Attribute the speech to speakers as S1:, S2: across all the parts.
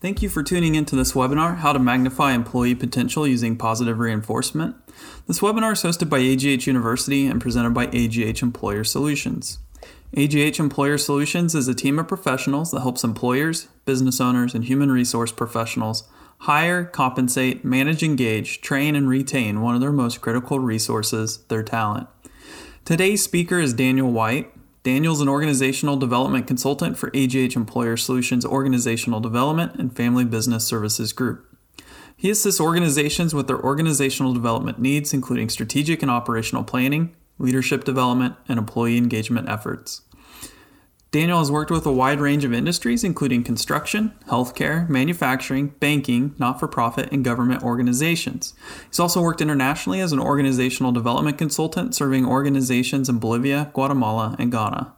S1: Thank you for tuning into this webinar, How to Magnify Employee Potential Using Positive Reinforcement. This webinar is hosted by AGH University and presented by AGH Employer Solutions. AGH Employer Solutions is a team of professionals that helps employers, business owners, and human resource professionals hire, compensate, manage, engage, train, and retain one of their most critical resources, their talent. Today's speaker is Daniel White. Daniel's an organizational development consultant for AGH Employer Solutions Organizational Development and Family Business Services Group. He assists organizations with their organizational development needs, including strategic and operational planning, leadership development, and employee engagement efforts. Daniel has worked with a wide range of industries, including construction, healthcare, manufacturing, banking, not for profit, and government organizations. He's also worked internationally as an organizational development consultant, serving organizations in Bolivia, Guatemala, and Ghana.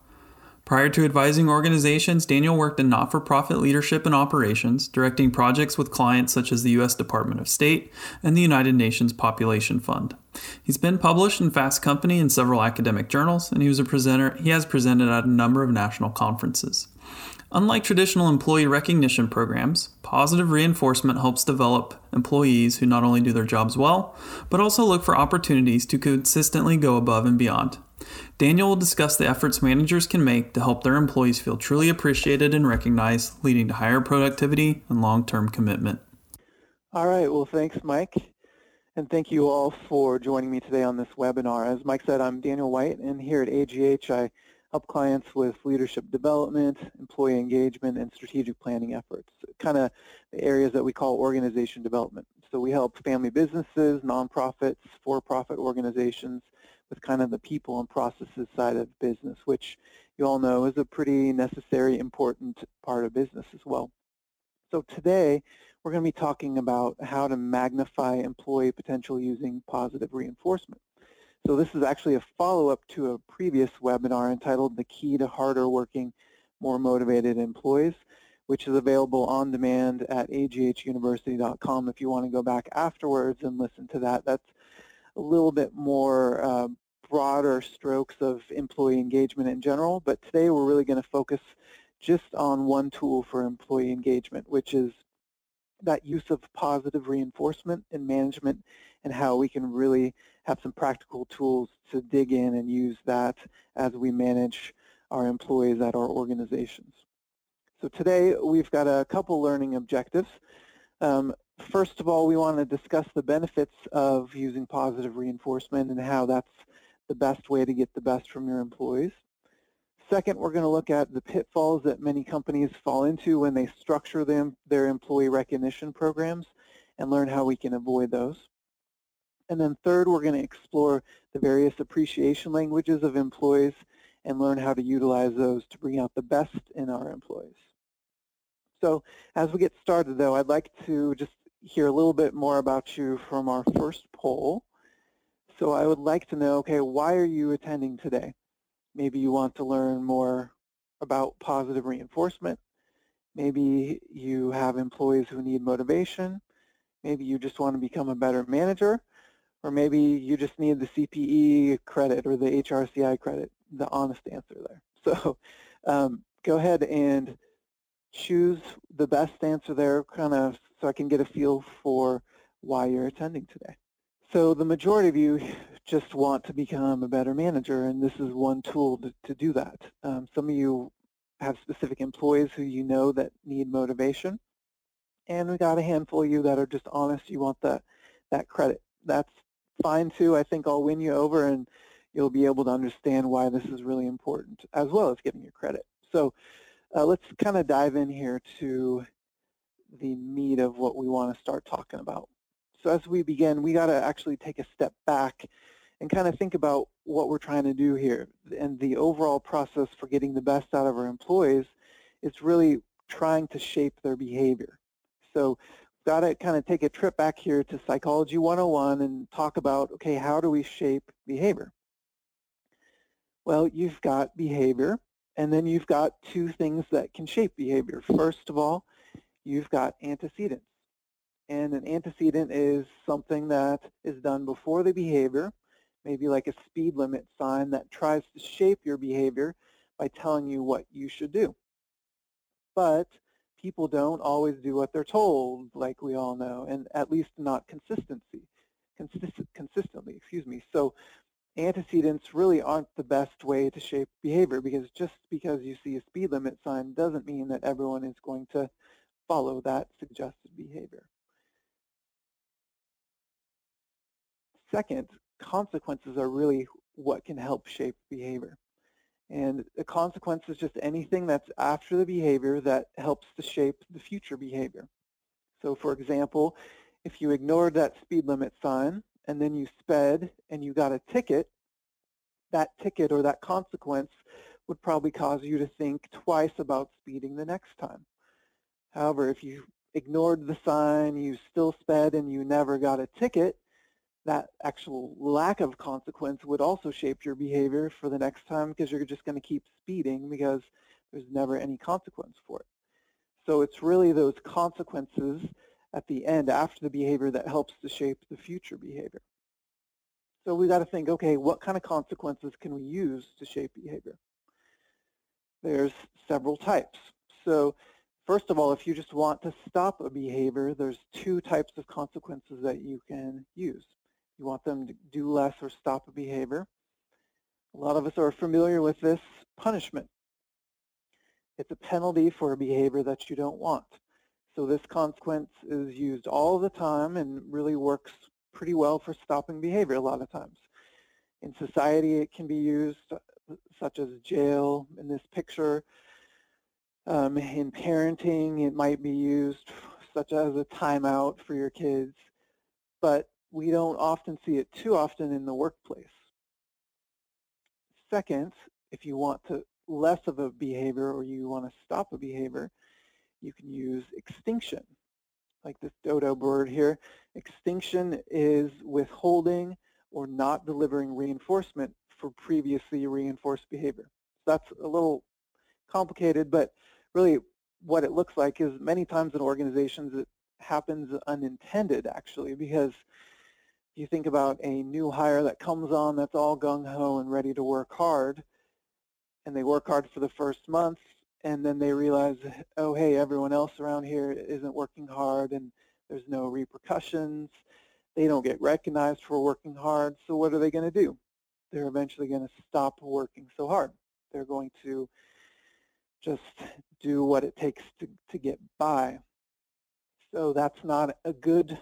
S1: Prior to advising organizations, Daniel worked in not for profit leadership and operations, directing projects with clients such as the U.S. Department of State and the United Nations Population Fund. He's been published in Fast Company and several academic journals, and he was a presenter. He has presented at a number of national conferences. Unlike traditional employee recognition programs, positive reinforcement helps develop employees who not only do their jobs well, but also look for opportunities to consistently go above and beyond. Daniel will discuss the efforts managers can make to help their employees feel truly appreciated and recognized, leading to higher productivity and long-term commitment.
S2: All right, well thanks Mike, and thank you all for joining me today on this webinar. As Mike said, I'm Daniel White, and here at AGH I help clients with leadership development, employee engagement, and strategic planning efforts, kind of the areas that we call organization development. So we help family businesses, nonprofits, for-profit organizations, with kind of the people and processes side of business, which you all know is a pretty necessary, important part of business as well. So today, we're going to be talking about how to magnify employee potential using positive reinforcement. So this is actually a follow-up to a previous webinar entitled The Key to Harder Working, More Motivated Employees, which is available on demand at aghuniversity.com if you want to go back afterwards and listen to that. That's a little bit more uh, broader strokes of employee engagement in general, but today we're really going to focus just on one tool for employee engagement, which is that use of positive reinforcement in management and how we can really have some practical tools to dig in and use that as we manage our employees at our organizations. So today we've got a couple learning objectives. Um, first of all, we want to discuss the benefits of using positive reinforcement and how that's the best way to get the best from your employees. Second, we're going to look at the pitfalls that many companies fall into when they structure them, their employee recognition programs and learn how we can avoid those. And then third, we're going to explore the various appreciation languages of employees and learn how to utilize those to bring out the best in our employees. So as we get started, though, I'd like to just hear a little bit more about you from our first poll. So I would like to know, okay, why are you attending today? Maybe you want to learn more about positive reinforcement. Maybe you have employees who need motivation. Maybe you just want to become a better manager. Or maybe you just need the CPE credit or the HRCI credit, the honest answer there. So um, go ahead and choose the best answer there kind of so I can get a feel for why you're attending today. So the majority of you just want to become a better manager, and this is one tool to, to do that. Um, some of you have specific employees who you know that need motivation, and we got a handful of you that are just honest. You want that that credit. That's fine too. I think I'll win you over, and you'll be able to understand why this is really important, as well as getting your credit. So uh, let's kind of dive in here to the meat of what we want to start talking about. So as we begin, we got to actually take a step back and kind of think about what we're trying to do here. And the overall process for getting the best out of our employees is really trying to shape their behavior. So we've got to kind of take a trip back here to Psychology 101 and talk about, okay, how do we shape behavior? Well, you've got behavior, and then you've got two things that can shape behavior. First of all, you've got antecedents. And an antecedent is something that is done before the behavior, maybe like a speed limit sign that tries to shape your behavior by telling you what you should do. But people don't always do what they're told, like we all know, and at least not consistency, consist consistently, excuse me. So antecedents really aren't the best way to shape behavior because just because you see a speed limit sign doesn't mean that everyone is going to follow that suggested behavior. Second, consequences are really what can help shape behavior. And a consequence is just anything that's after the behavior that helps to shape the future behavior. So for example, if you ignored that speed limit sign and then you sped and you got a ticket, that ticket or that consequence would probably cause you to think twice about speeding the next time. However, if you ignored the sign, you still sped and you never got a ticket, that actual lack of consequence would also shape your behavior for the next time because you're just going to keep speeding because there's never any consequence for it. So it's really those consequences at the end after the behavior that helps to shape the future behavior. So we got to think, okay, what kind of consequences can we use to shape behavior? There's several types. So first of all, if you just want to stop a behavior, there's two types of consequences that you can use. You want them to do less or stop a behavior. A lot of us are familiar with this punishment. It's a penalty for a behavior that you don't want. So this consequence is used all the time and really works pretty well for stopping behavior a lot of times. In society, it can be used such as jail in this picture. Um, in parenting, it might be used such as a timeout for your kids. But we don't often see it too often in the workplace. Second, if you want to less of a behavior or you want to stop a behavior, you can use extinction, like this dodo bird here. Extinction is withholding or not delivering reinforcement for previously reinforced behavior. So that's a little complicated, but really what it looks like is many times in organizations it happens unintended actually because you think about a new hire that comes on that's all gung-ho and ready to work hard and they work hard for the first month and then they realize, oh, hey, everyone else around here isn't working hard and there's no repercussions. They don't get recognized for working hard. So what are they going to do? They're eventually going to stop working so hard. They're going to just do what it takes to, to get by. So that's not a good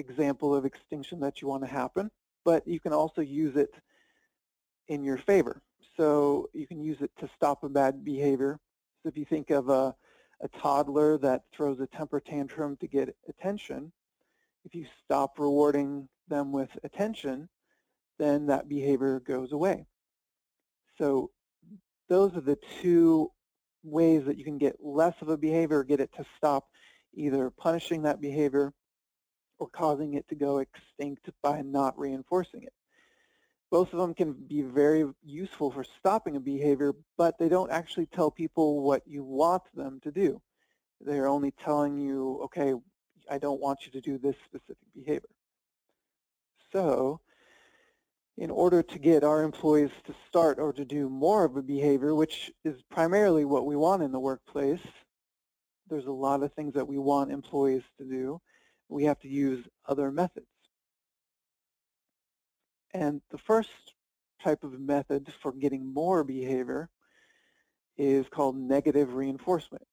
S2: example of extinction that you want to happen, but you can also use it in your favor. So you can use it to stop a bad behavior so if you think of a, a toddler that throws a temper tantrum to get attention, if you stop rewarding them with attention, then that behavior goes away. So those are the two ways that you can get less of a behavior, get it to stop either punishing that behavior or causing it to go extinct by not reinforcing it both of them can be very useful for stopping a behavior, but they don't actually tell people what you want them to do. They're only telling you, okay, I don't want you to do this specific behavior. So in order to get our employees to start or to do more of a behavior, which is primarily what we want in the workplace, there's a lot of things that we want employees to do. We have to use other methods. And the first type of method for getting more behavior is called negative reinforcement.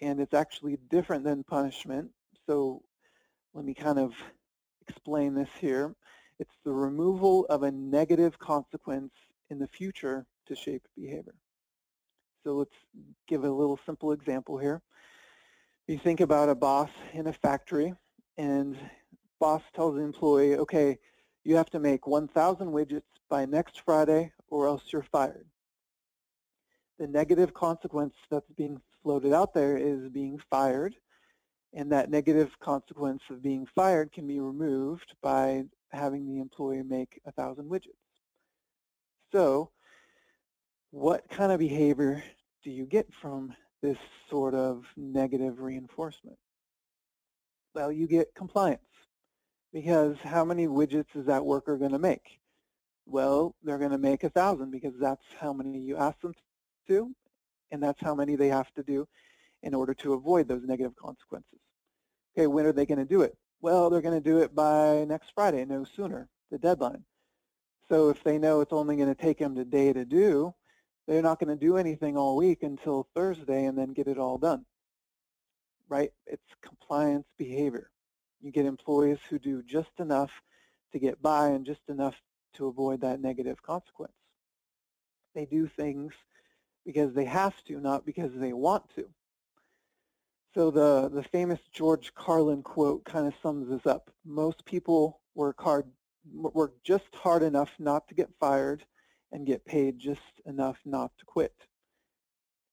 S2: And it's actually different than punishment. So let me kind of explain this here. It's the removal of a negative consequence in the future to shape behavior. So let's give a little simple example here. You think about a boss in a factory and boss tells the employee, okay, you have to make 1,000 widgets by next Friday or else you're fired. The negative consequence that's being floated out there is being fired, and that negative consequence of being fired can be removed by having the employee make 1,000 widgets. So what kind of behavior do you get from this sort of negative reinforcement? Well, you get compliance. Because how many widgets is that worker going to make? Well, they're going to make a thousand because that's how many you ask them to, and that's how many they have to do. in order to avoid those negative consequences. Okay, when are they going to do it? Well, they're going to do it by next Friday, no sooner, the deadline. So if they know it's only going to take them a day to do, they're not going to do anything all week until Thursday and then get it all done. Right? It's compliance behavior. You get employees who do just enough to get by and just enough to avoid that negative consequence. They do things because they have to, not because they want to. So the, the famous George Carlin quote kind of sums this up. Most people work hard, work just hard enough not to get fired and get paid just enough not to quit.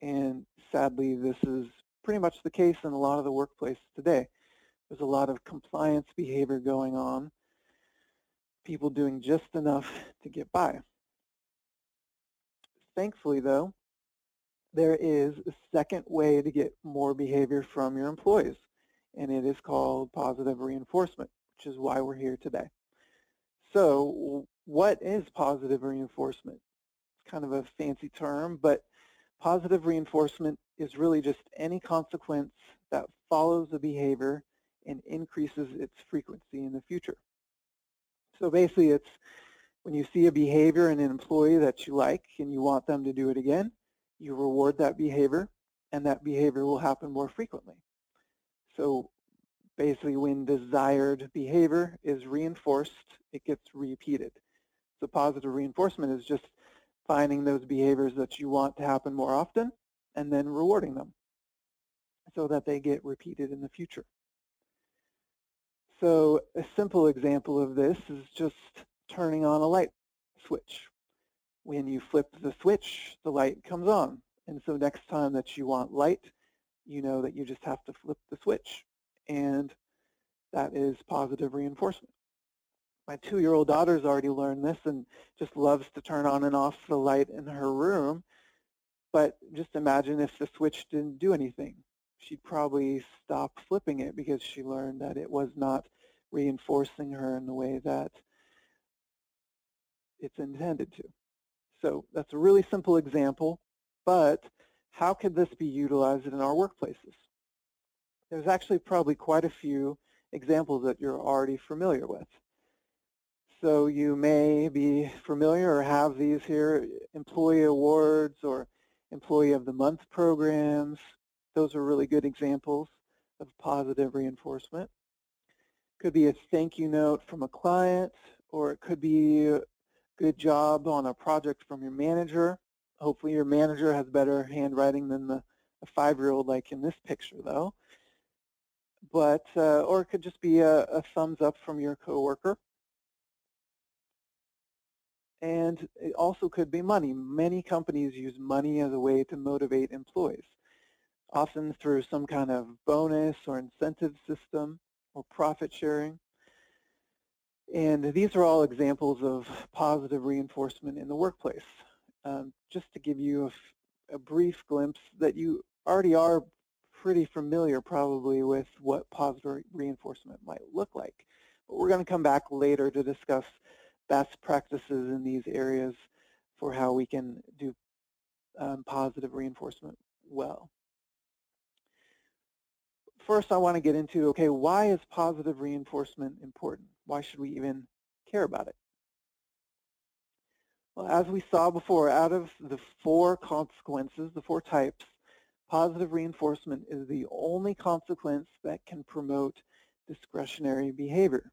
S2: And sadly, this is pretty much the case in a lot of the workplace today. There's a lot of compliance behavior going on, people doing just enough to get by. Thankfully, though, there is a second way to get more behavior from your employees, and it is called positive reinforcement, which is why we're here today. So what is positive reinforcement? It's kind of a fancy term, but positive reinforcement is really just any consequence that follows a behavior and increases its frequency in the future. So basically it's when you see a behavior in an employee that you like and you want them to do it again, you reward that behavior and that behavior will happen more frequently. So basically when desired behavior is reinforced, it gets repeated. So positive reinforcement is just finding those behaviors that you want to happen more often and then rewarding them so that they get repeated in the future. So a simple example of this is just turning on a light switch. When you flip the switch, the light comes on. And so next time that you want light, you know that you just have to flip the switch. And that is positive reinforcement. My two-year-old daughter's already learned this and just loves to turn on and off the light in her room. But just imagine if the switch didn't do anything. She'd probably stop flipping it because she learned that it was not reinforcing her in the way that it's intended to. So that's a really simple example, but how could this be utilized in our workplaces? There's actually probably quite a few examples that you're already familiar with. So you may be familiar or have these here, employee awards or employee of the month programs. Those are really good examples of positive reinforcement. Could be a thank you note from a client, or it could be a good job on a project from your manager. Hopefully your manager has better handwriting than the, five-year-old like in this picture though. But, uh, or it could just be a, a thumbs up from your coworker and it also could be money. Many companies use money as a way to motivate employees, often through some kind of bonus or incentive system or profit sharing. And these are all examples of positive reinforcement in the workplace. Um, just to give you a, brief glimpse that you already are pretty familiar probably with what positive reinforcement might look like. But we're going to come back later to discuss best practices in these areas for how we can do um, positive reinforcement well. First, I want to get into, okay, why is positive reinforcement important? Why should we even care about it? Well, as we saw before, out of the four consequences, the four types, positive reinforcement is the only consequence that can promote discretionary behavior.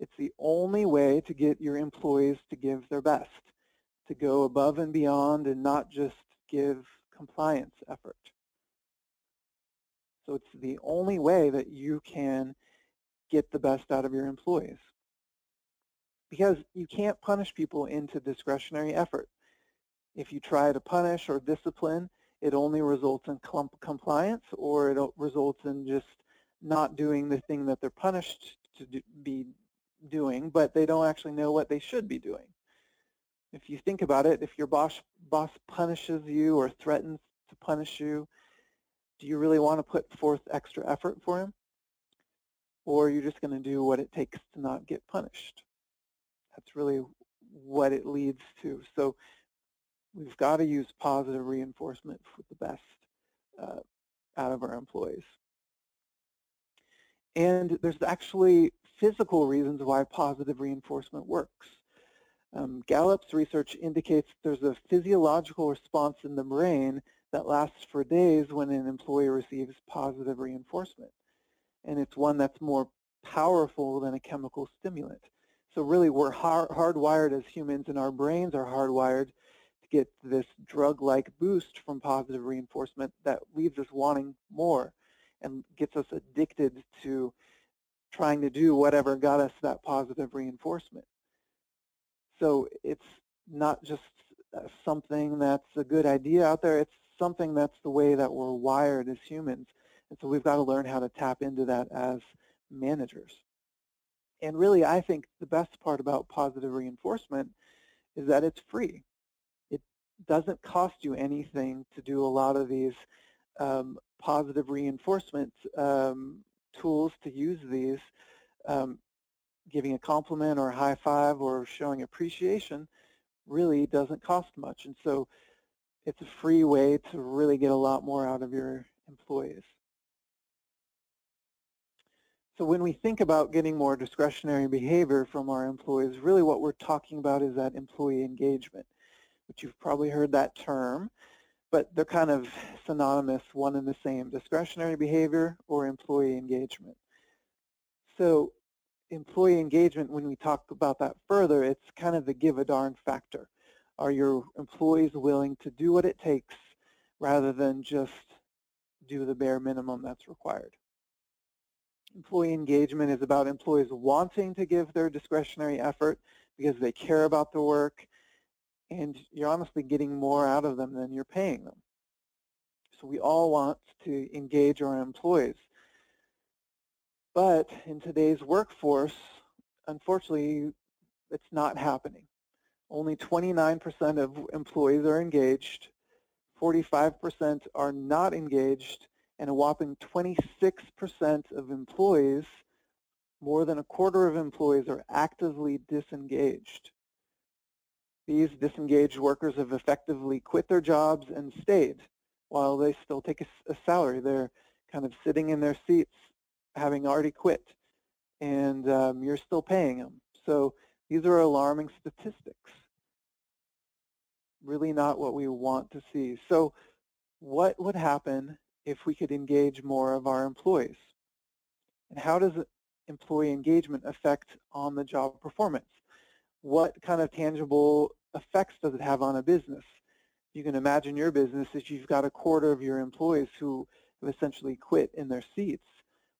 S2: It's the only way to get your employees to give their best, to go above and beyond and not just give compliance effort. So it's the only way that you can get the best out of your employees. Because you can't punish people into discretionary effort. If you try to punish or discipline, it only results in compliance or it results in just not doing the thing that they're punished to do, be doing, but they don't actually know what they should be doing. If you think about it, if your boss, boss punishes you or threatens to punish you, do you really want to put forth extra effort for him? Or are you just going to do what it takes to not get punished? That's really what it leads to. So we've got to use positive reinforcement for the best uh, out of our employees. And there's actually physical reasons why positive reinforcement works. Um, Gallup's research indicates there's a physiological response in the brain that lasts for days when an employee receives positive reinforcement. And it's one that's more powerful than a chemical stimulant. So really we're hard, hardwired as humans and our brains are hardwired to get this drug-like boost from positive reinforcement that leaves us wanting more and gets us addicted to trying to do whatever got us that positive reinforcement. So it's not just uh, something that's a good idea out there, it's something that's the way that we're wired as humans. And so we've got to learn how to tap into that as managers. And really, I think the best part about positive reinforcement is that it's free. It doesn't cost you anything to do a lot of these um, positive reinforcement um, tools to use these. Um, giving a compliment or a high five or showing appreciation really doesn't cost much. And so it's a free way to really get a lot more out of your employees. So when we think about getting more discretionary behavior from our employees, really what we're talking about is that employee engagement, which you've probably heard that term, but they're kind of synonymous, one and the same, discretionary behavior or employee engagement. So employee engagement, when we talk about that further, it's kind of the give a darn factor. Are your employees willing to do what it takes rather than just do the bare minimum that's required? Employee engagement is about employees wanting to give their discretionary effort because they care about the work and you're honestly getting more out of them than you're paying them. So we all want to engage our employees. But in today's workforce, unfortunately, it's not happening. Only 29% of employees are engaged, 45% are not engaged, and a whopping 26% of employees, more than a quarter of employees are actively disengaged. These disengaged workers have effectively quit their jobs and stayed while they still take a, a salary. They're kind of sitting in their seats having already quit and um, you're still paying them. So these are alarming statistics. Really not what we want to see. So what would happen if we could engage more of our employees? And how does employee engagement affect on the job performance? What kind of tangible effects does it have on a business? You can imagine your business if you've got a quarter of your employees who have essentially quit in their seats.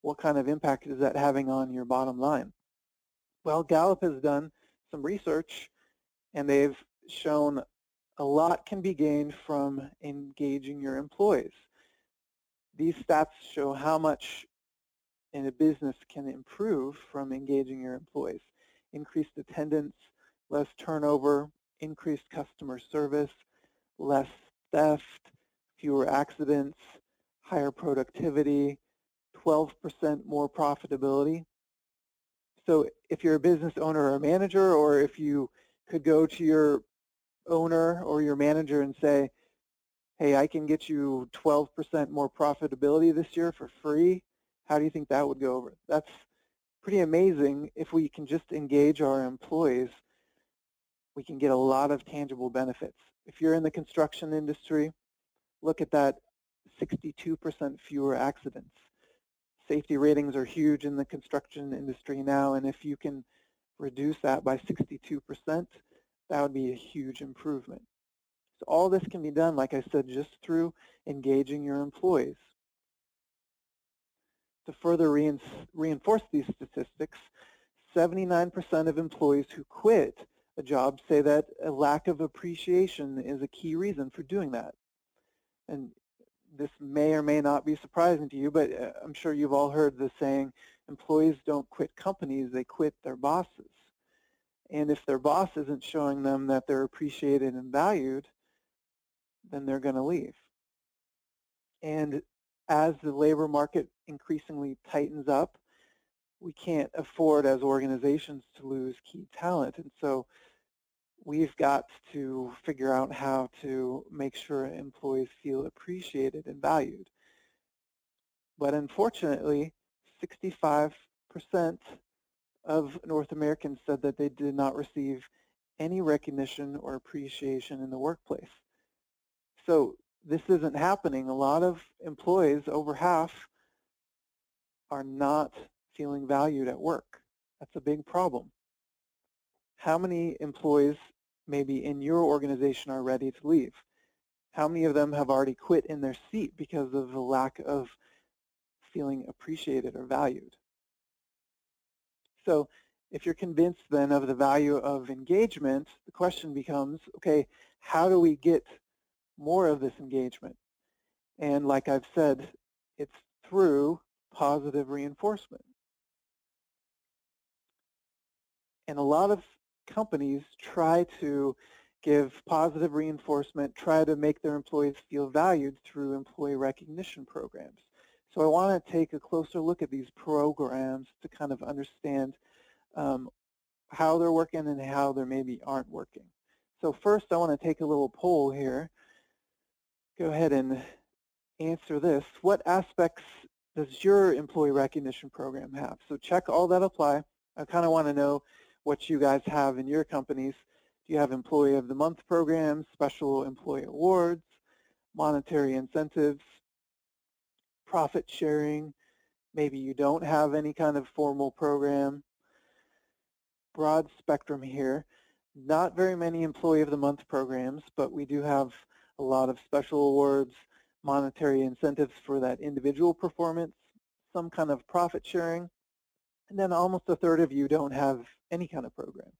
S2: What kind of impact is that having on your bottom line? Well, Gallup has done some research and they've shown a lot can be gained from engaging your employees. These stats show how much in a business can improve from engaging your employees. Increased attendance, less turnover, increased customer service, less theft, fewer accidents, higher productivity, 12% more profitability. So if you're a business owner or a manager, or if you could go to your owner or your manager and say, hey, I can get you 12% more profitability this year for free, how do you think that would go over? That's pretty amazing. If we can just engage our employees, we can get a lot of tangible benefits. If you're in the construction industry, look at that 62% fewer accidents. Safety ratings are huge in the construction industry now, and if you can reduce that by 62%, that would be a huge improvement. So all this can be done, like I said, just through engaging your employees. To further reinforce these statistics, 79% of employees who quit a job say that a lack of appreciation is a key reason for doing that. And this may or may not be surprising to you, but uh, I'm sure you've all heard the saying, employees don't quit companies, they quit their bosses. And if their boss isn't showing them that they're appreciated and valued, then they're going to leave. And as the labor market increasingly tightens up, we can't afford as organizations to lose key talent. And so we've got to figure out how to make sure employees feel appreciated and valued. But unfortunately, 65% of North Americans said that they did not receive any recognition or appreciation in the workplace. So this isn't happening. A lot of employees, over half, are not feeling valued at work. That's a big problem. How many employees maybe in your organization are ready to leave? How many of them have already quit in their seat because of the lack of feeling appreciated or valued? So if you're convinced then of the value of engagement, the question becomes, okay, how do we get more of this engagement? And like I've said, it's through positive reinforcement. And a lot of companies try to give positive reinforcement, try to make their employees feel valued through employee recognition programs. So I want to take a closer look at these programs to kind of understand um, how they're working and how they maybe aren't working. So first I want to take a little poll here. Go ahead and answer this. What aspects does your employee recognition program have? So check all that apply. I kind of want to know what you guys have in your companies. Do you have employee of the month programs, special employee awards, monetary incentives, profit sharing? Maybe you don't have any kind of formal program. Broad spectrum here. Not very many employee of the month programs, but we do have a lot of special awards, monetary incentives for that individual performance, some kind of profit sharing, and then almost a third of you don't have any kind of program.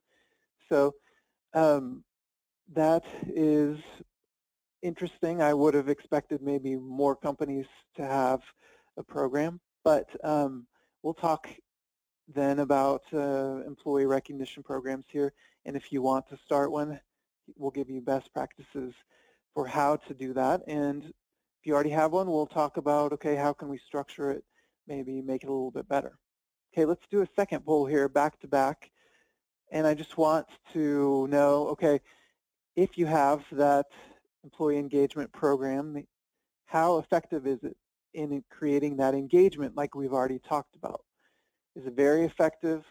S2: So um, that is interesting. I would have expected maybe more companies to have a program, but um, we'll talk then about uh, employee recognition programs here. And if you want to start one, we'll give you best practices for how to do that. And if you already have one, we'll talk about, okay, how can we structure it, maybe make it a little bit better. Okay, let's do a second poll here, back to back. And I just want to know, okay, if you have that employee engagement program, how effective is it in creating that engagement like we've already talked about? Is it very effective,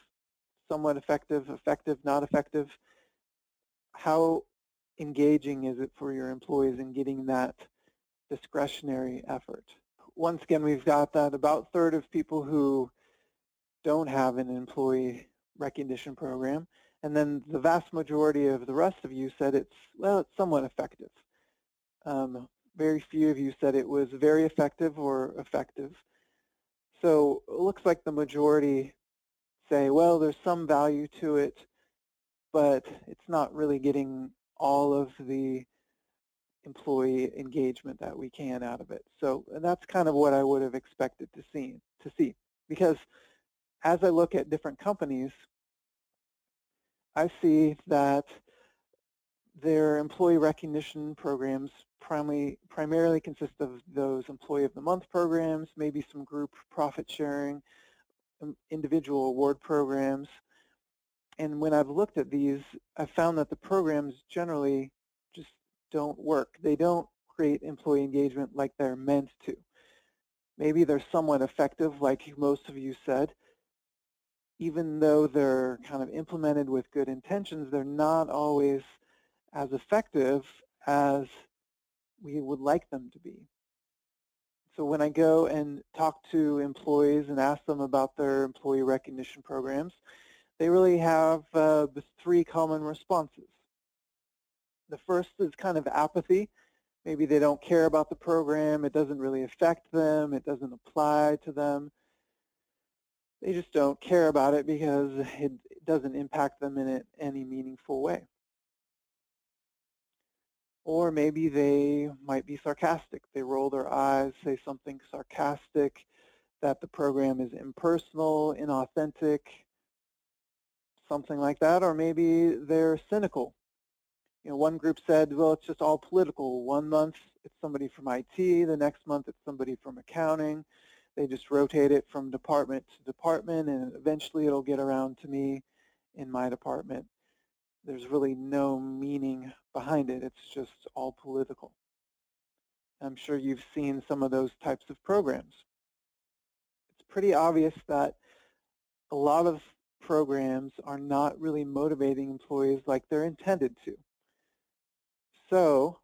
S2: somewhat effective, effective, not effective? How engaging is it for your employees in getting that discretionary effort? Once again, we've got that about third of people who don't have an employee recognition program. And then the vast majority of the rest of you said it's, well, it's somewhat effective. Um, very few of you said it was very effective or effective. So it looks like the majority say, well, there's some value to it, but it's not really getting all of the employee engagement that we can out of it. So that's kind of what I would have expected to see, to see. Because as I look at different companies, I see that their employee recognition programs primarily, primarily consist of those employee of the month programs, maybe some group profit sharing, um, individual award programs. And when I've looked at these, I've found that the programs generally just don't work. They don't create employee engagement like they're meant to. Maybe they're somewhat effective, like most of you said, even though they're kind of implemented with good intentions, they're not always as effective as we would like them to be. So when I go and talk to employees and ask them about their employee recognition programs, they really have uh, three common responses. The first is kind of apathy. Maybe they don't care about the program. It doesn't really affect them. It doesn't apply to them they just don't care about it because it doesn't impact them in any meaningful way. Or maybe they might be sarcastic. They roll their eyes, say something sarcastic, that the program is impersonal, inauthentic, something like that. Or maybe they're cynical. You know, one group said, well, it's just all political. One month it's somebody from IT, the next month it's somebody from accounting, they just rotate it from department to department and eventually it'll get around to me in my department. There's really no meaning behind it. It's just all political. I'm sure you've seen some of those types of programs. It's pretty obvious that a lot of programs are not really motivating employees like they're intended to. So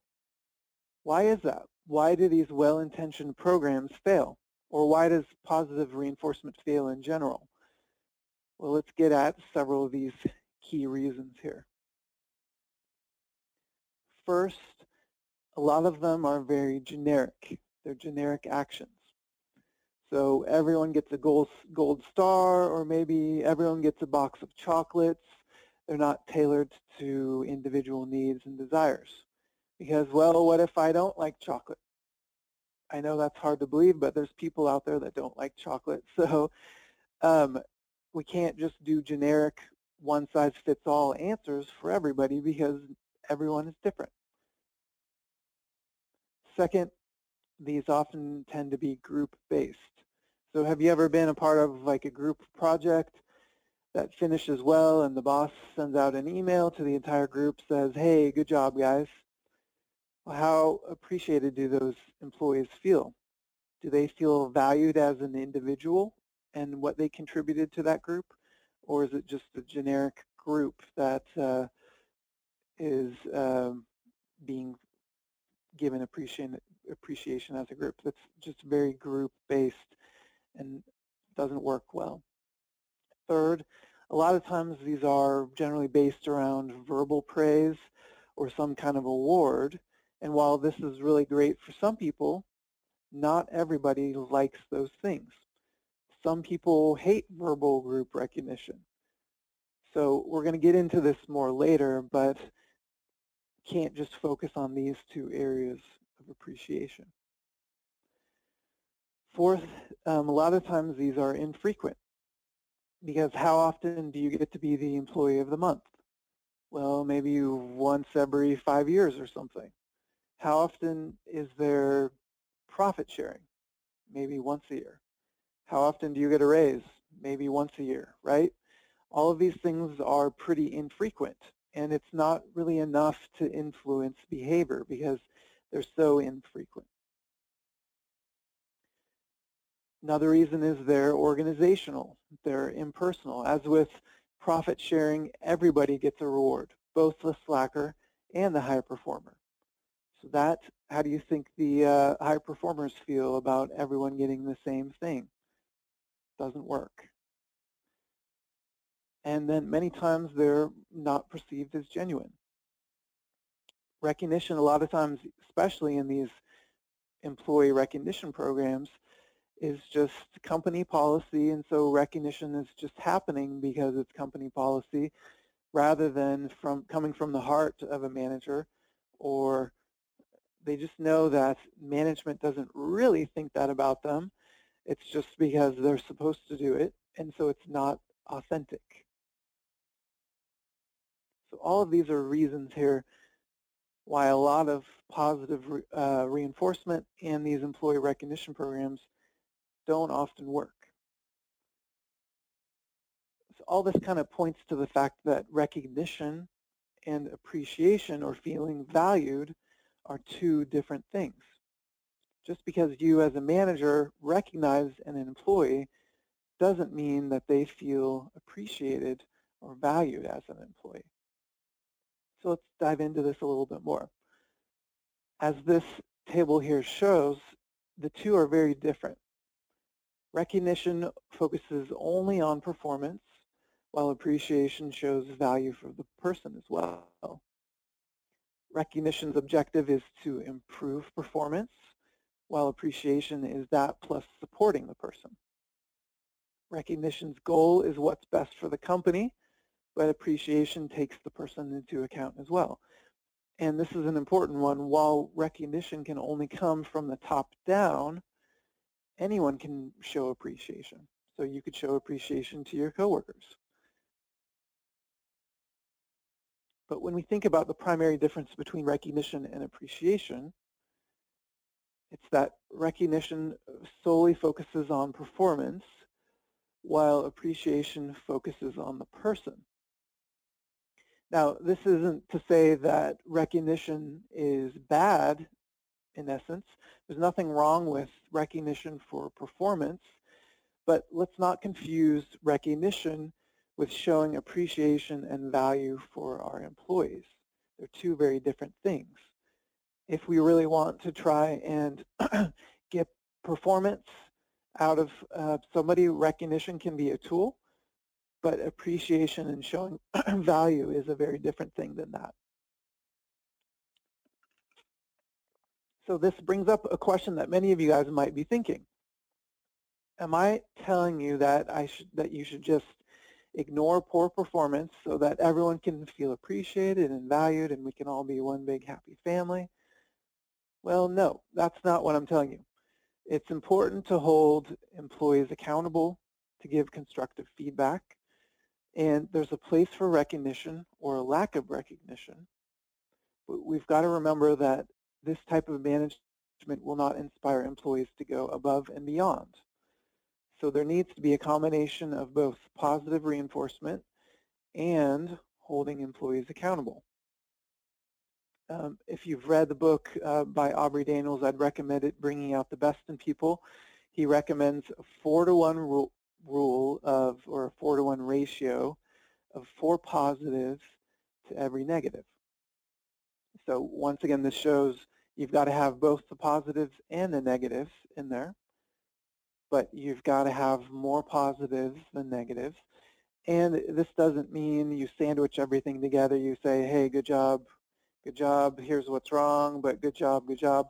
S2: why is that? Why do these well-intentioned programs fail? Or why does positive reinforcement fail in general? Well, let's get at several of these key reasons here. First, a lot of them are very generic. They're generic actions. So everyone gets a gold, gold star, or maybe everyone gets a box of chocolates. They're not tailored to individual needs and desires. Because, well, what if I don't like chocolate? I know that's hard to believe, but there's people out there that don't like chocolate. So um, we can't just do generic one-size-fits-all answers for everybody because everyone is different. Second, these often tend to be group-based. So have you ever been a part of like a group project that finishes well and the boss sends out an email to the entire group says, hey, good job, guys. How appreciated do those employees feel? Do they feel valued as an individual and what they contributed to that group? Or is it just a generic group that uh, is um, being given appreciation, appreciation as a group? That's just very group-based and doesn't work well. Third, a lot of times these are generally based around verbal praise or some kind of award. And while this is really great for some people, not everybody likes those things. Some people hate verbal group recognition. So we're going to get into this more later, but can't just focus on these two areas of appreciation. Fourth, um, a lot of times these are infrequent because how often do you get to be the employee of the month? Well, maybe once every five years or something. How often is there profit sharing? Maybe once a year. How often do you get a raise? Maybe once a year, right? All of these things are pretty infrequent and it's not really enough to influence behavior because they're so infrequent. Another reason is they're organizational, they're impersonal. As with profit sharing, everybody gets a reward, both the slacker and the high performer. That, how do you think the uh, high performers feel about everyone getting the same thing? Doesn't work. And then many times they're not perceived as genuine. Recognition, a lot of times, especially in these employee recognition programs, is just company policy, and so recognition is just happening because it's company policy rather than from coming from the heart of a manager or they just know that management doesn't really think that about them. It's just because they're supposed to do it, and so it's not authentic. So all of these are reasons here why a lot of positive uh, reinforcement and these employee recognition programs don't often work. So all this kind of points to the fact that recognition and appreciation or feeling valued are two different things. Just because you as a manager recognize an employee doesn't mean that they feel appreciated or valued as an employee. So let's dive into this a little bit more. As this table here shows, the two are very different. Recognition focuses only on performance, while appreciation shows value for the person as well. Recognition's objective is to improve performance, while appreciation is that plus supporting the person. Recognition's goal is what's best for the company, but appreciation takes the person into account as well. And this is an important one. While recognition can only come from the top down, anyone can show appreciation. So you could show appreciation to your coworkers. But when we think about the primary difference between recognition and appreciation, it's that recognition solely focuses on performance, while appreciation focuses on the person. Now, this isn't to say that recognition is bad in essence. There's nothing wrong with recognition for performance, But let's not confuse recognition with showing appreciation and value for our employees. They're two very different things. If we really want to try and get performance out of uh, somebody, recognition can be a tool, but appreciation and showing value is a very different thing than that. So this brings up a question that many of you guys might be thinking. Am I telling you that I should that you should just ignore poor performance so that everyone can feel appreciated and valued and we can all be one big happy family? Well, no, that's not what I'm telling you. It's important to hold employees accountable, to give constructive feedback, and there's a place for recognition or a lack of recognition. But we've got to remember that this type of management will not inspire employees to go above and beyond. So there needs to be a combination of both positive reinforcement and holding employees accountable. Um, if you've read the book uh, by Aubrey Daniels, I'd recommend it, Bringing Out the Best in People. He recommends a four to one rule, rule of, or a four to one ratio of four positives to every negative. So once again, this shows you've got to have both the positives and the negatives in there but you've got to have more positives than negatives. And this doesn't mean you sandwich everything together. You say, hey, good job, good job, here's what's wrong, but good job, good job.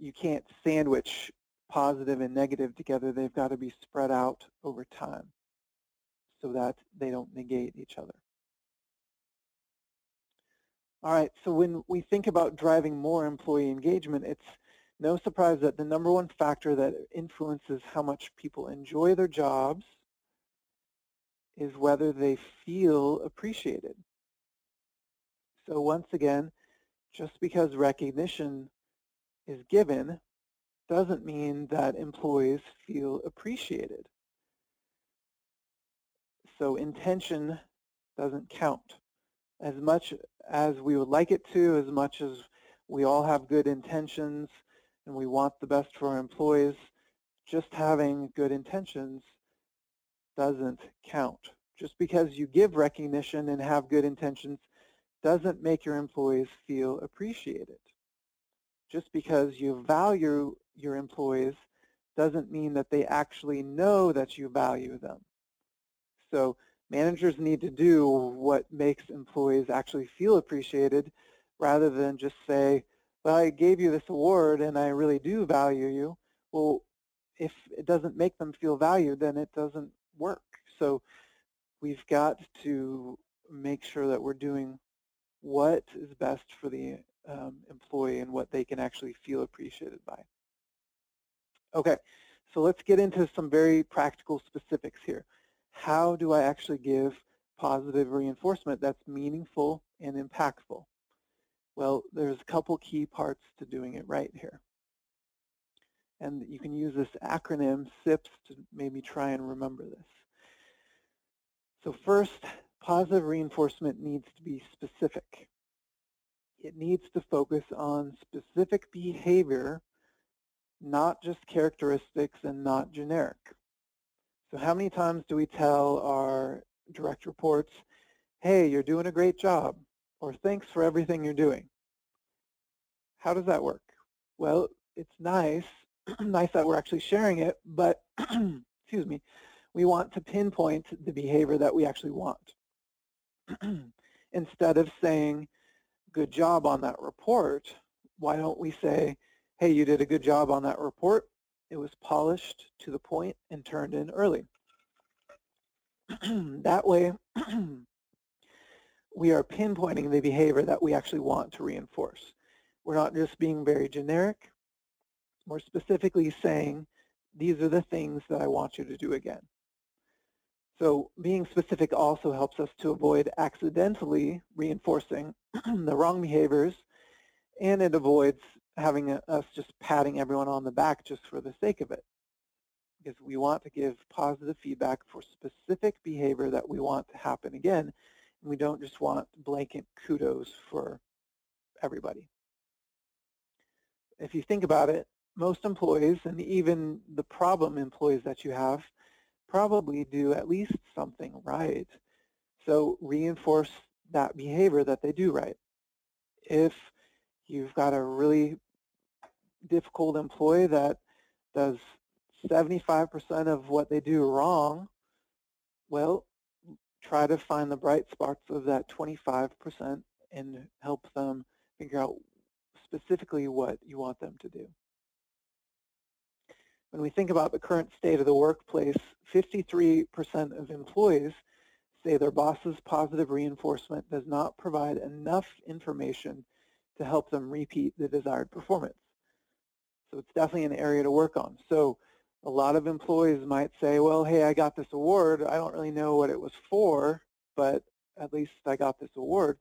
S2: You can't sandwich positive and negative together. They've got to be spread out over time so that they don't negate each other. All right, so when we think about driving more employee engagement, it's no surprise that the number one factor that influences how much people enjoy their jobs is whether they feel appreciated. So once again, just because recognition is given doesn't mean that employees feel appreciated. So intention doesn't count. As much as we would like it to, as much as we all have good intentions, and we want the best for our employees, just having good intentions doesn't count. Just because you give recognition and have good intentions doesn't make your employees feel appreciated. Just because you value your employees doesn't mean that they actually know that you value them. So managers need to do what makes employees actually feel appreciated rather than just say, well, I gave you this award and I really do value you. Well, if it doesn't make them feel valued, then it doesn't work. So we've got to make sure that we're doing what is best for the um, employee and what they can actually feel appreciated by. Okay, so let's get into some very practical specifics here. How do I actually give positive reinforcement that's meaningful and impactful? Well, there's a couple key parts to doing it right here. And you can use this acronym SIPS to maybe try and remember this. So first, positive reinforcement needs to be specific. It needs to focus on specific behavior, not just characteristics and not generic. So how many times do we tell our direct reports, hey, you're doing a great job or thanks for everything you're doing. How does that work? Well, it's nice, nice that we're actually sharing it, but excuse me, we want to pinpoint the behavior that we actually want. Instead of saying, good job on that report, why don't we say, hey, you did a good job on that report. It was polished to the point and turned in early. that way, we are pinpointing the behavior that we actually want to reinforce. We're not just being very generic. We're specifically saying, these are the things that I want you to do again. So being specific also helps us to avoid accidentally reinforcing the wrong behaviors, and it avoids having a, us just patting everyone on the back just for the sake of it. Because we want to give positive feedback for specific behavior that we want to happen again, we don't just want blanket kudos for everybody. If you think about it, most employees, and even the problem employees that you have, probably do at least something right. So reinforce that behavior that they do right. If you've got a really difficult employee that does 75% of what they do wrong, well, try to find the bright spots of that 25% and help them figure out specifically what you want them to do. When we think about the current state of the workplace, 53% of employees say their boss's positive reinforcement does not provide enough information to help them repeat the desired performance. So it's definitely an area to work on. So a lot of employees might say, well, hey, I got this award. I don't really know what it was for, but at least I got this award.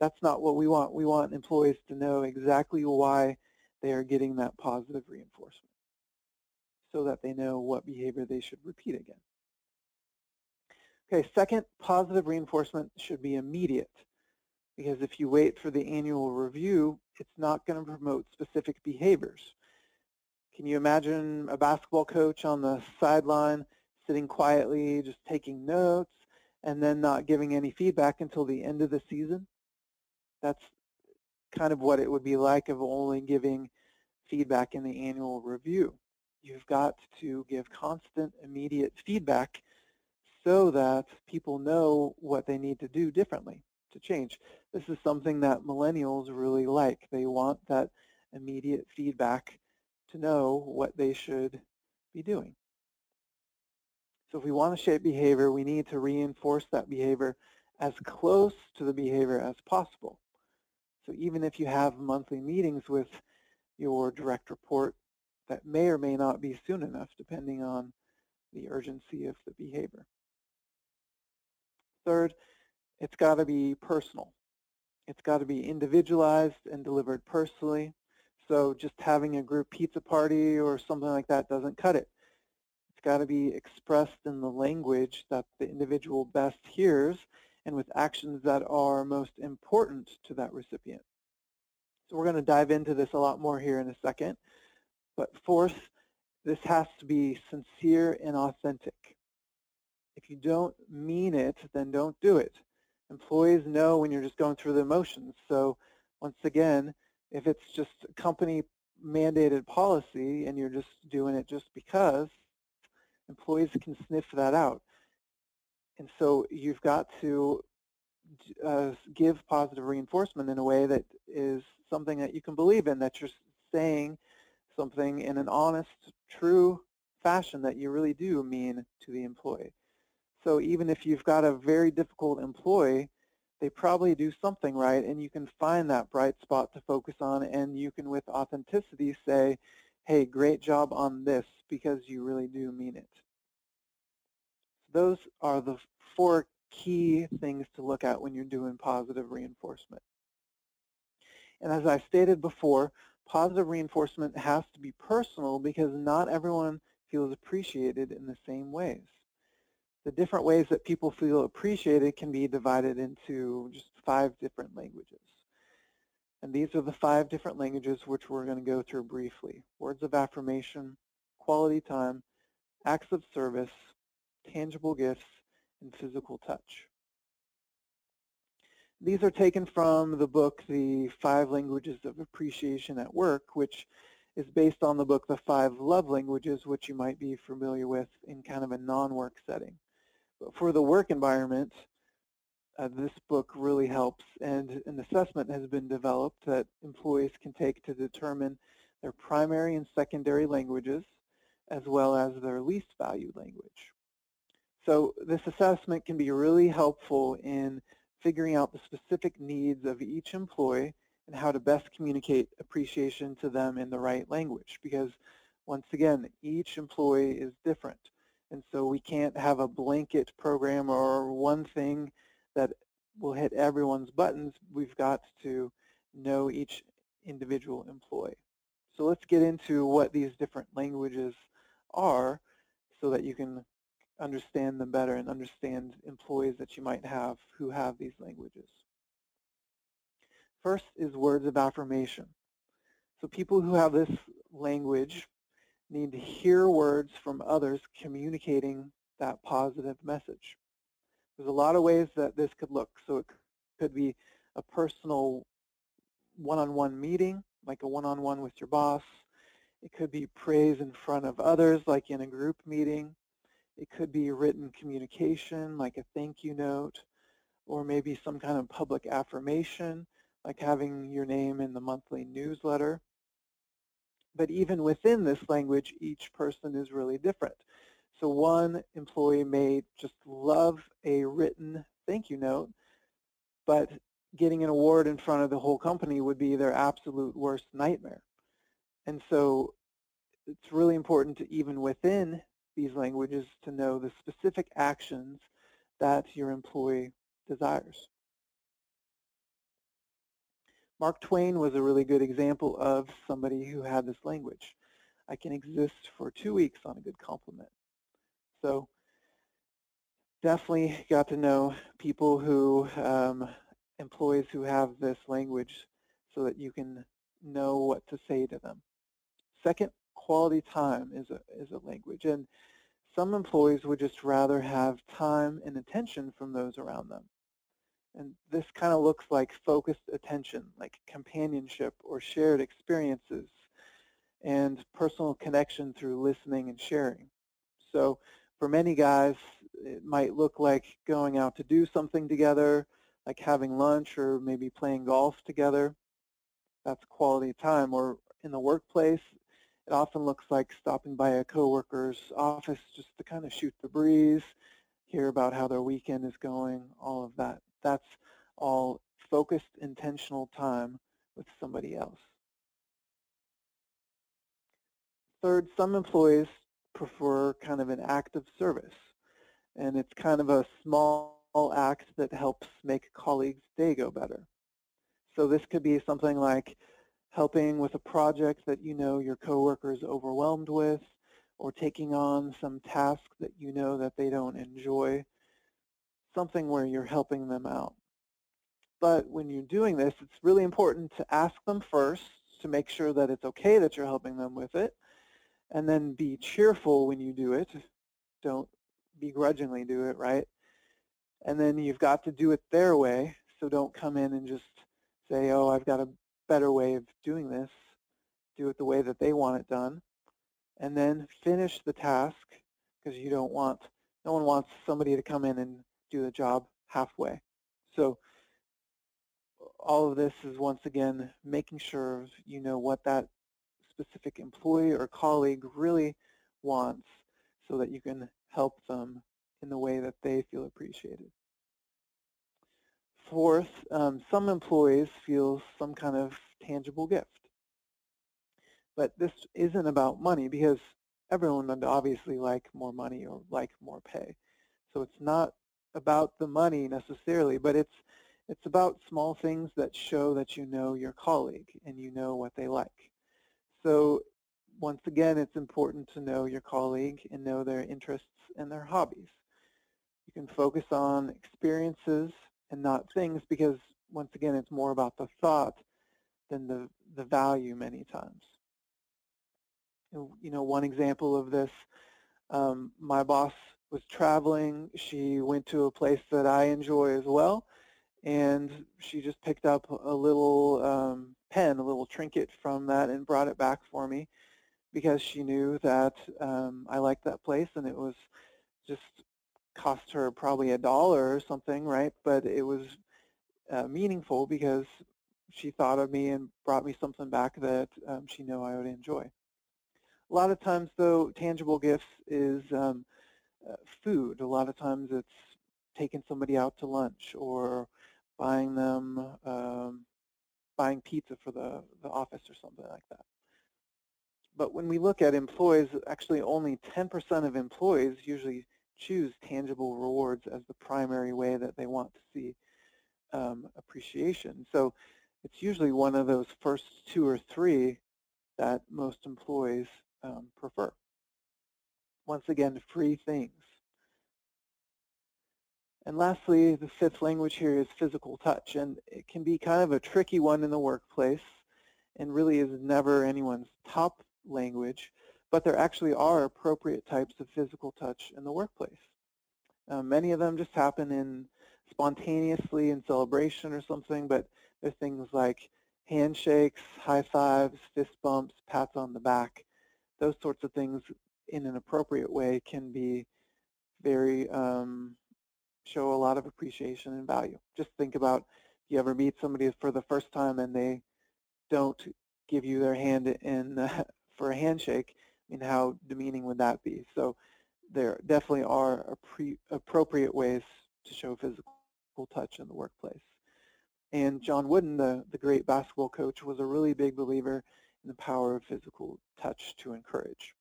S2: That's not what we want. We want employees to know exactly why they are getting that positive reinforcement so that they know what behavior they should repeat again. Okay, second, positive reinforcement should be immediate because if you wait for the annual review, it's not going to promote specific behaviors. Can you imagine a basketball coach on the sideline sitting quietly, just taking notes, and then not giving any feedback until the end of the season? That's kind of what it would be like of only giving feedback in the annual review. You've got to give constant, immediate feedback so that people know what they need to do differently to change. This is something that millennials really like. They want that immediate feedback to know what they should be doing. So if we want to shape behavior, we need to reinforce that behavior as close to the behavior as possible. So even if you have monthly meetings with your direct report, that may or may not be soon enough depending on the urgency of the behavior. Third, it's got to be personal. It's got to be individualized and delivered personally. So just having a group pizza party or something like that doesn't cut it. It's got to be expressed in the language that the individual best hears and with actions that are most important to that recipient. So we're going to dive into this a lot more here in a second. But fourth, this has to be sincere and authentic. If you don't mean it, then don't do it. Employees know when you're just going through the motions. So once again, if it's just company mandated policy and you're just doing it just because, employees can sniff that out. And so you've got to uh, give positive reinforcement in a way that is something that you can believe in, that you're saying something in an honest, true fashion that you really do mean to the employee. So even if you've got a very difficult employee, they probably do something right and you can find that bright spot to focus on and you can with authenticity say, hey, great job on this because you really do mean it. Those are the four key things to look at when you're doing positive reinforcement. And as I stated before, positive reinforcement has to be personal because not everyone feels appreciated in the same ways the different ways that people feel appreciated can be divided into just five different languages. And these are the five different languages which we're going to go through briefly. Words of affirmation, quality time, acts of service, tangible gifts, and physical touch. These are taken from the book, The Five Languages of Appreciation at Work, which is based on the book, The Five Love Languages, which you might be familiar with in kind of a non-work setting for the work environment, uh, this book really helps and an assessment has been developed that employees can take to determine their primary and secondary languages as well as their least valued language. So this assessment can be really helpful in figuring out the specific needs of each employee and how to best communicate appreciation to them in the right language because once again, each employee is different. And so we can't have a blanket program or one thing that will hit everyone's buttons. We've got to know each individual employee. So let's get into what these different languages are so that you can understand them better and understand employees that you might have who have these languages. First is words of affirmation. So people who have this language need to hear words from others communicating that positive message. There's a lot of ways that this could look. So it could be a personal one-on-one -on -one meeting, like a one-on-one -on -one with your boss. It could be praise in front of others, like in a group meeting. It could be written communication, like a thank you note, or maybe some kind of public affirmation, like having your name in the monthly newsletter. But even within this language, each person is really different. So one employee may just love a written thank you note, but getting an award in front of the whole company would be their absolute worst nightmare. And so it's really important to even within these languages to know the specific actions that your employee desires. Mark Twain was a really good example of somebody who had this language. I can exist for two weeks on a good compliment. So definitely got to know people who, um, employees who have this language so that you can know what to say to them. Second, quality time is a, is a language. And some employees would just rather have time and attention from those around them. And this kind of looks like focused attention, like companionship or shared experiences and personal connection through listening and sharing. So for many guys, it might look like going out to do something together, like having lunch or maybe playing golf together. That's quality time. Or in the workplace, it often looks like stopping by a coworker's office just to kind of shoot the breeze, hear about how their weekend is going, all of that. That's all focused, intentional time with somebody else. Third, some employees prefer kind of an act of service. And it's kind of a small act that helps make colleagues' day go better. So this could be something like helping with a project that you know your coworker is overwhelmed with, or taking on some task that you know that they don't enjoy, something where you're helping them out. But when you're doing this, it's really important to ask them first to make sure that it's okay that you're helping them with it, and then be cheerful when you do it. Don't begrudgingly do it, right? And then you've got to do it their way, so don't come in and just say, oh, I've got a better way of doing this, do it the way that they want it done, and then finish the task because you don't want, no one wants somebody to come in and do the job halfway. So all of this is once again making sure you know what that specific employee or colleague really wants so that you can help them in the way that they feel appreciated. Fourth, um, some employees feel some kind of tangible gift. But this isn't about money because everyone would obviously like more money or like more pay. So it's not about the money necessarily, but it's it's about small things that show that you know your colleague and you know what they like. So once again, it's important to know your colleague and know their interests and their hobbies. You can focus on experiences and not things because once again it's more about the thought than the, the value many times. You know, one example of this, um, my boss was traveling. She went to a place that I enjoy as well, and she just picked up a little um, pen, a little trinket from that and brought it back for me because she knew that um, I liked that place and it was just cost her probably a dollar or something, right? But it was uh, meaningful because she thought of me and brought me something back that um, she knew I would enjoy. A lot of times, though, tangible gifts is um, food. A lot of times it's taking somebody out to lunch or buying them, um, buying pizza for the, the office or something like that. But when we look at employees, actually only 10% of employees usually choose tangible rewards as the primary way that they want to see um, appreciation. So it's usually one of those first two or three that most employees um, prefer. Once again, free things. And lastly, the fifth language here is physical touch, and it can be kind of a tricky one in the workplace and really is never anyone's top language, but there actually are appropriate types of physical touch in the workplace. Uh, many of them just happen in spontaneously in celebration or something, but there's things like handshakes, high fives, fist bumps, pats on the back. Those sorts of things in an appropriate way can be very, um, show a lot of appreciation and value. Just think about if you ever meet somebody for the first time and they don't give you their hand in uh, for a handshake, I mean, how demeaning would that be? So there definitely are appropriate ways to show physical touch in the workplace. And John Wooden, the, the great basketball coach, was a really big believer in the power of physical touch to encourage,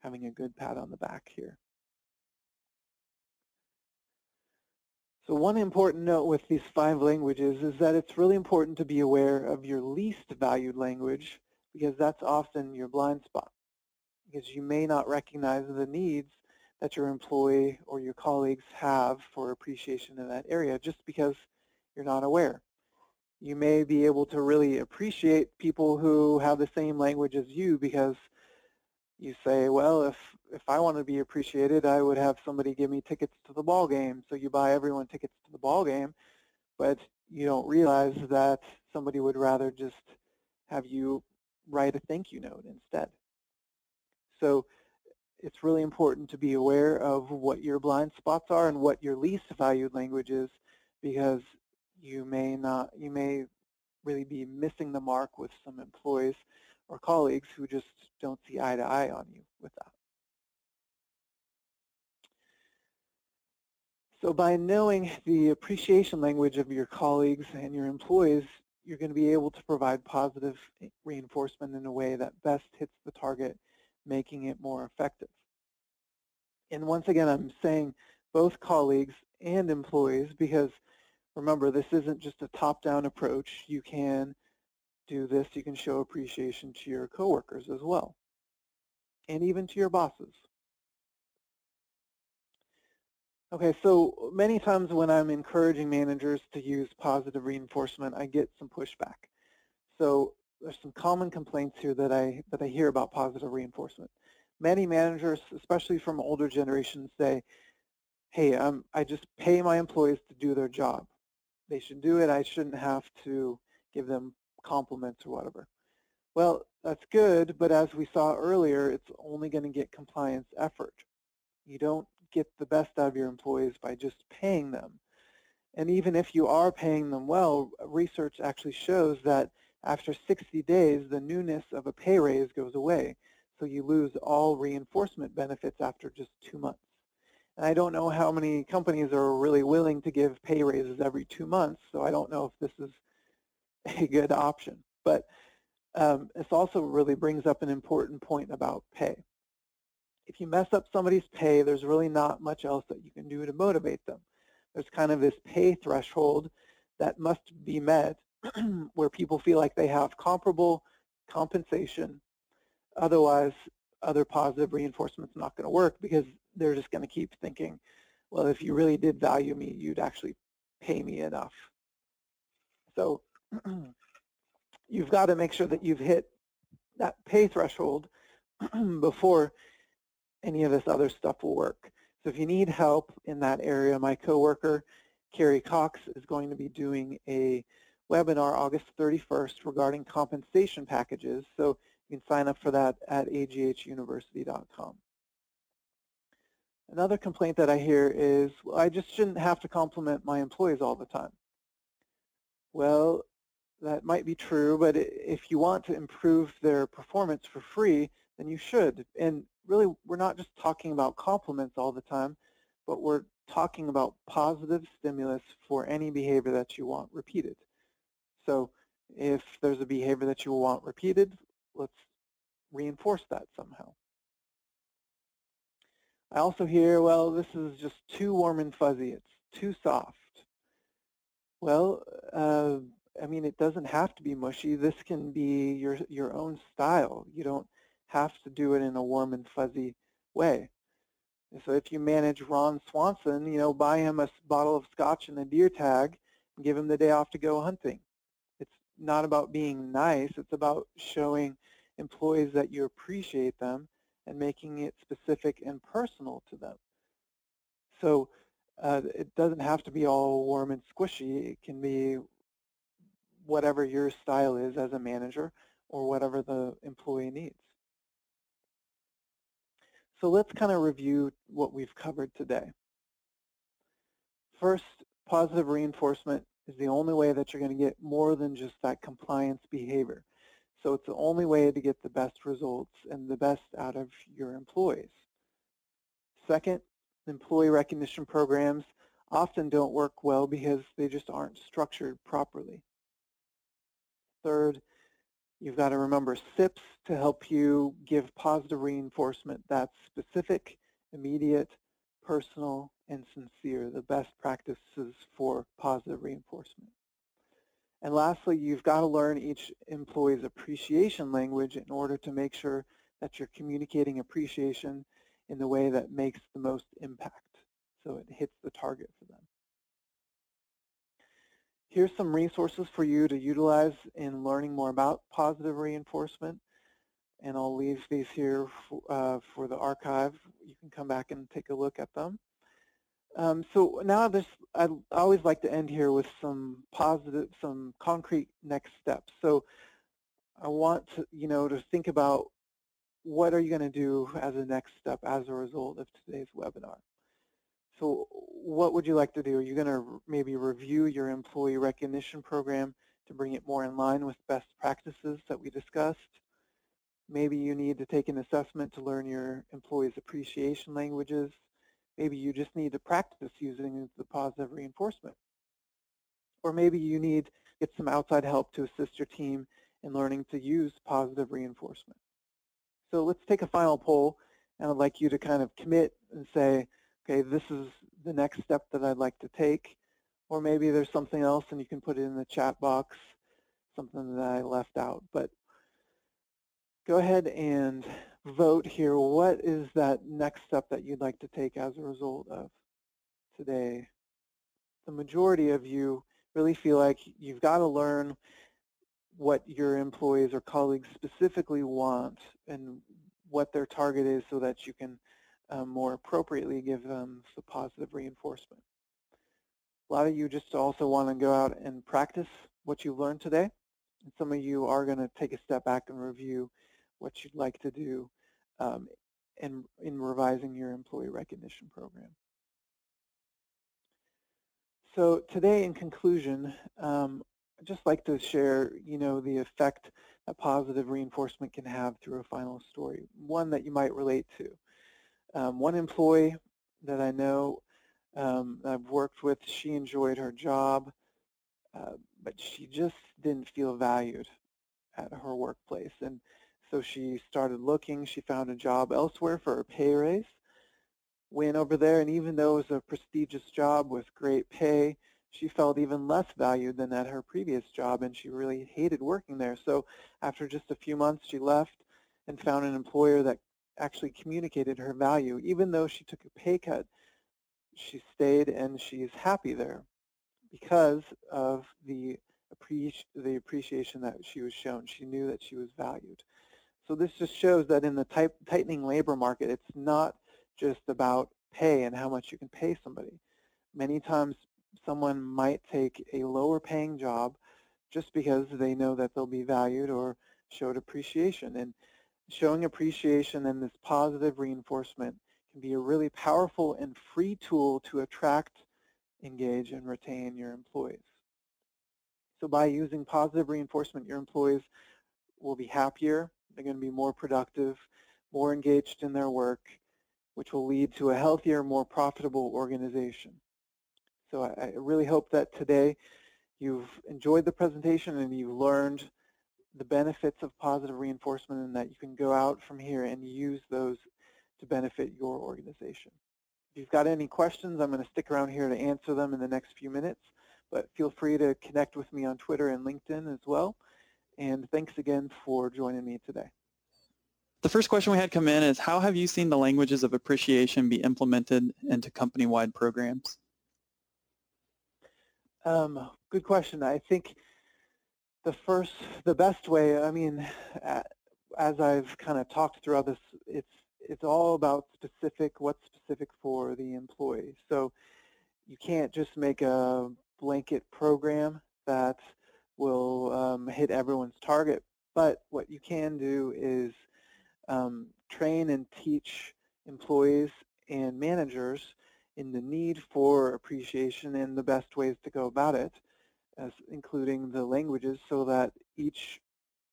S2: having a good pat on the back here. So one important note with these five languages is that it's really important to be aware of your least valued language because that's often your blind spot because you may not recognize the needs that your employee or your colleagues have for appreciation in that area just because you're not aware. You may be able to really appreciate people who have the same language as you because you say, well, if, if I want to be appreciated, I would have somebody give me tickets to the ball game. So you buy everyone tickets to the ball game, but you don't realize that somebody would rather just have you write a thank you note instead. So it's really important to be aware of what your blind spots are and what your least valued language is because you may not, you may really be missing the mark with some employees or colleagues who just don't see eye to eye on you with that. So by knowing the appreciation language of your colleagues and your employees, you're going to be able to provide positive reinforcement in a way that best hits the target, making it more effective. And once again, I'm saying both colleagues and employees because remember, this isn't just a top-down approach. You can do this, you can show appreciation to your coworkers as well, and even to your bosses. Okay, so many times when I'm encouraging managers to use positive reinforcement, I get some pushback. So there's some common complaints here that I, that I hear about positive reinforcement many managers, especially from older generations, say, hey, um, I just pay my employees to do their job. They should do it. I shouldn't have to give them compliments or whatever. Well, that's good, but as we saw earlier, it's only going to get compliance effort. You don't get the best out of your employees by just paying them. And even if you are paying them well, research actually shows that after 60 days, the newness of a pay raise goes away so you lose all reinforcement benefits after just two months. And I don't know how many companies are really willing to give pay raises every two months, so I don't know if this is a good option. But um, this also really brings up an important point about pay. If you mess up somebody's pay, there's really not much else that you can do to motivate them. There's kind of this pay threshold that must be met where people feel like they have comparable compensation Otherwise, other positive reinforcement's not going to work because they're just going to keep thinking, well, if you really did value me, you'd actually pay me enough. So you've got to make sure that you've hit that pay threshold before any of this other stuff will work. So if you need help in that area, my coworker, Carrie Cox, is going to be doing a webinar August 31st regarding compensation packages. So you can sign up for that at aghuniversity.com. Another complaint that I hear is, well, I just shouldn't have to compliment my employees all the time. Well, that might be true, but if you want to improve their performance for free, then you should. And really, we're not just talking about compliments all the time, but we're talking about positive stimulus for any behavior that you want repeated. So if there's a behavior that you want repeated, let's reinforce that somehow. I also hear, well, this is just too warm and fuzzy. It's too soft. Well, uh, I mean, it doesn't have to be mushy. This can be your, your own style. You don't have to do it in a warm and fuzzy way. So if you manage Ron Swanson, you know, buy him a bottle of scotch and a deer tag and give him the day off to go hunting. It's not about being nice. It's about showing employees that you appreciate them and making it specific and personal to them. So uh, it doesn't have to be all warm and squishy. It can be whatever your style is as a manager or whatever the employee needs. So let's kind of review what we've covered today. First, positive reinforcement is the only way that you're going to get more than just that compliance behavior. So it's the only way to get the best results and the best out of your employees. Second, employee recognition programs often don't work well because they just aren't structured properly. Third, you've got to remember SIPs to help you give positive reinforcement that's specific, immediate, personal, and sincere, the best practices for positive reinforcement. And lastly, you've got to learn each employee's appreciation language in order to make sure that you're communicating appreciation in the way that makes the most impact so it hits the target for them. Here's some resources for you to utilize in learning more about positive reinforcement. And I'll leave these here for, uh, for the archive. You can come back and take a look at them. Um, so now this, I always like to end here with some positive, some concrete next steps. So I want to, you know, to think about what are you going to do as a next step as a result of today's webinar. So what would you like to do? Are you going to maybe review your employee recognition program to bring it more in line with best practices that we discussed? Maybe you need to take an assessment to learn your employees' appreciation languages. Maybe you just need to practice using the positive reinforcement. Or maybe you need to get some outside help to assist your team in learning to use positive reinforcement. So let's take a final poll, and I'd like you to kind of commit and say, okay, this is the next step that I'd like to take. Or maybe there's something else and you can put it in the chat box, something that I left out. But go ahead and vote here. What is that next step that you'd like to take as a result of today? The majority of you really feel like you've got to learn what your employees or colleagues specifically want and what their target is so that you can um, more appropriately give them the positive reinforcement. A lot of you just also want to go out and practice what you've learned today. And some of you are going to take a step back and review what you'd like to do um, in, in revising your employee recognition program. So today, in conclusion, um, I'd just like to share, you know, the effect that positive reinforcement can have through a final story, one that you might relate to. Um, one employee that I know um, I've worked with, she enjoyed her job, uh, but she just didn't feel valued at her workplace. And so she started looking. She found a job elsewhere for a pay raise, went over there, and even though it was a prestigious job with great pay, she felt even less valued than at her previous job, and she really hated working there. So after just a few months, she left and found an employer that actually communicated her value. Even though she took a pay cut, she stayed and she's happy there because of the, appreci the appreciation that she was shown. She knew that she was valued. So this just shows that in the type, tightening labor market, it's not just about pay and how much you can pay somebody. Many times someone might take a lower paying job just because they know that they'll be valued or showed appreciation. And showing appreciation and this positive reinforcement can be a really powerful and free tool to attract, engage, and retain your employees. So by using positive reinforcement, your employees will be happier, they're going to be more productive, more engaged in their work, which will lead to a healthier, more profitable organization. So I, really hope that today you've enjoyed the presentation and you've learned the benefits of positive reinforcement and that you can go out from here and use those to benefit your organization. If you've got any questions, I'm going to stick around here to answer them in the next few minutes, but feel free to connect with me on Twitter and LinkedIn as well. And thanks again for joining me today.
S1: The first question we had come in is, how have you seen the languages of appreciation be implemented into company-wide programs?
S2: Um, good question. I think the first, the best way, I mean, as I've kind of talked throughout this, it's it's all about specific, what's specific for the employee. So you can't just make a blanket program that will um, hit everyone's target, but what you can do is um, train and teach employees and managers in the need for appreciation and the best ways to go about it, as including the languages so that each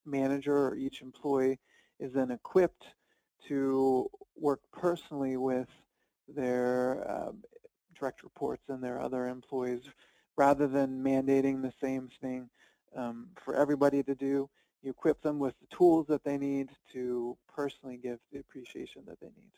S2: manager or each employee is then equipped to work personally with their um, direct reports and their other employees rather than mandating the same thing um, for everybody to do. You equip them with the tools that they need to personally give the appreciation that they need.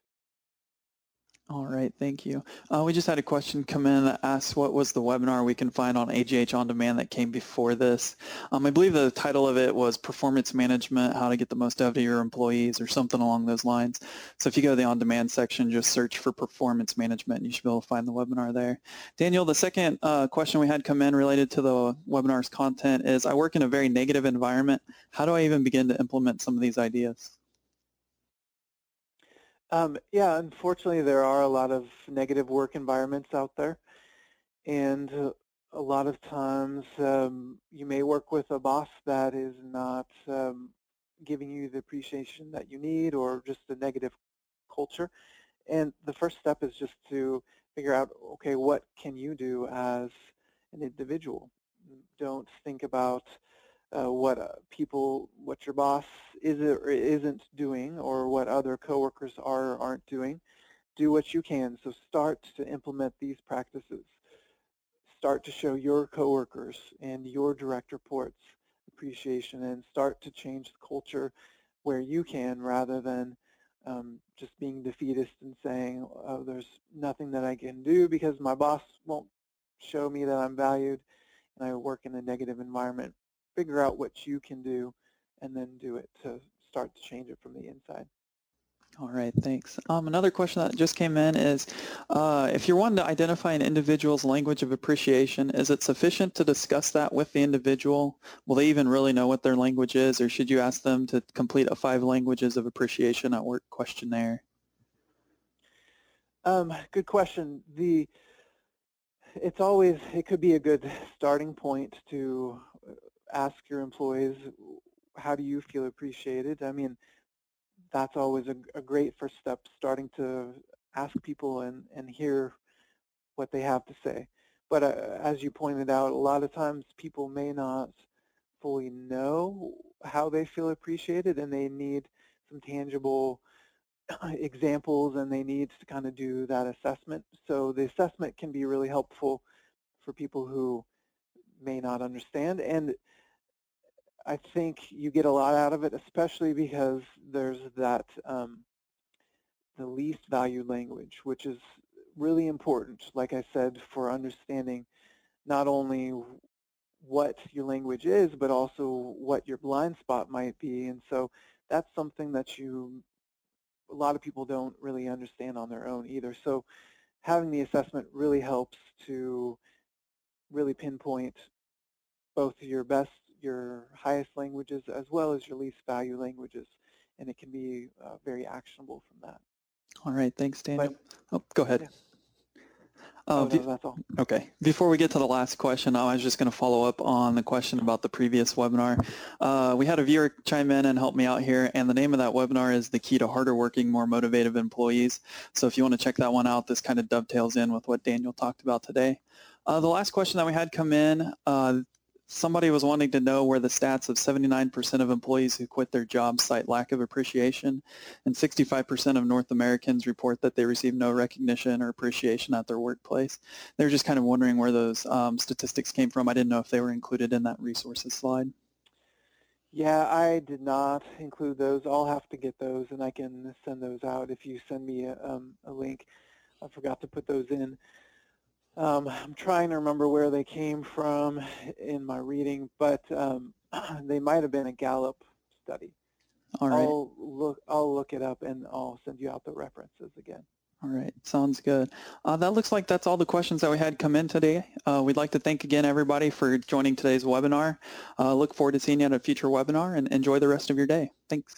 S1: All right, thank you. Uh, we just had a question come in that asks what was the webinar we can find on AGH On Demand that came before this. Um, I believe the title of it was Performance Management, How to Get the Most Out of Your Employees or something along those lines. So if you go to the On Demand section, just search for Performance Management and you should be able to find the webinar there. Daniel, the second uh, question we had come in related to the webinar's content is I work in a very negative environment. How do I even begin to implement some of these ideas?
S2: Um, yeah, unfortunately, there are a lot of negative work environments out there, and uh, a lot of times um, you may work with a boss that is not um, giving you the appreciation that you need or just a negative culture. And the first step is just to figure out, okay, what can you do as an individual? Don't think about uh, what uh, people, what your boss is or isn't doing or what other coworkers are or aren't doing. Do what you can. So start to implement these practices. Start to show your coworkers and your direct reports appreciation and start to change the culture where you can rather than um, just being defeatist and saying, oh, there's nothing that I can do because my boss won't show me that I'm valued and I work in a negative environment figure out what you can do and then do it to start to change it from the inside.
S1: All right, thanks. Um, another question that just came in is, uh, if you're wanting to identify an individual's language of appreciation, is it sufficient to discuss that with the individual? Will they even really know what their language is, or should you ask them to complete a five languages of appreciation at work questionnaire?
S2: Um, good question. The it's always it could be a good starting point to ask your employees, how do you feel appreciated? I mean, that's always a, a great first step, starting to ask people and, and hear what they have to say. But uh, as you pointed out, a lot of times people may not fully know how they feel appreciated and they need some tangible examples and they need to kind of do that assessment. So the assessment can be really helpful for people who may not understand. And I think you get a lot out of it, especially because there's that um, the least valued language, which is really important, like I said, for understanding not only what your language is, but also what your blind spot might be. And so that's something that you, a lot of people don't really understand on their own either. So having the assessment really helps to really pinpoint both your best your highest languages as well as your least value languages, and it can be uh, very actionable from that.
S1: All right, thanks, Daniel. But, oh, go ahead. Yeah.
S2: Uh, oh, no, that's all.
S1: Okay. Before we get to the last question, I was just going to follow up on the question about the previous webinar. Uh, we had a viewer chime in and help me out here, and the name of that webinar is The Key to Harder Working, More Motivated Employees. So if you want to check that one out, this kind of dovetails in with what Daniel talked about today. Uh, the last question that we had come in, uh, somebody was wanting to know where the stats of 79% of employees who quit their jobs cite lack of appreciation, and 65% of North Americans report that they receive no recognition or appreciation at their workplace. They were just kind of wondering where those um, statistics came from. I didn't know if they were included in that resources slide.
S2: Yeah, I did not include those. I'll have to get those, and I can send those out if you send me a, um, a link. I forgot to put those in. Um, I'm trying to remember where they came from in my reading, but um, they might have been a Gallup study.
S1: All right.
S2: I'll look. I'll look it up and I'll send you out the references again.
S1: All right, sounds good. Uh, that looks like that's all the questions that we had come in today. Uh, we'd like to thank again everybody for joining today's webinar. Uh, look forward to seeing you at a future webinar and enjoy the rest of your day. Thanks.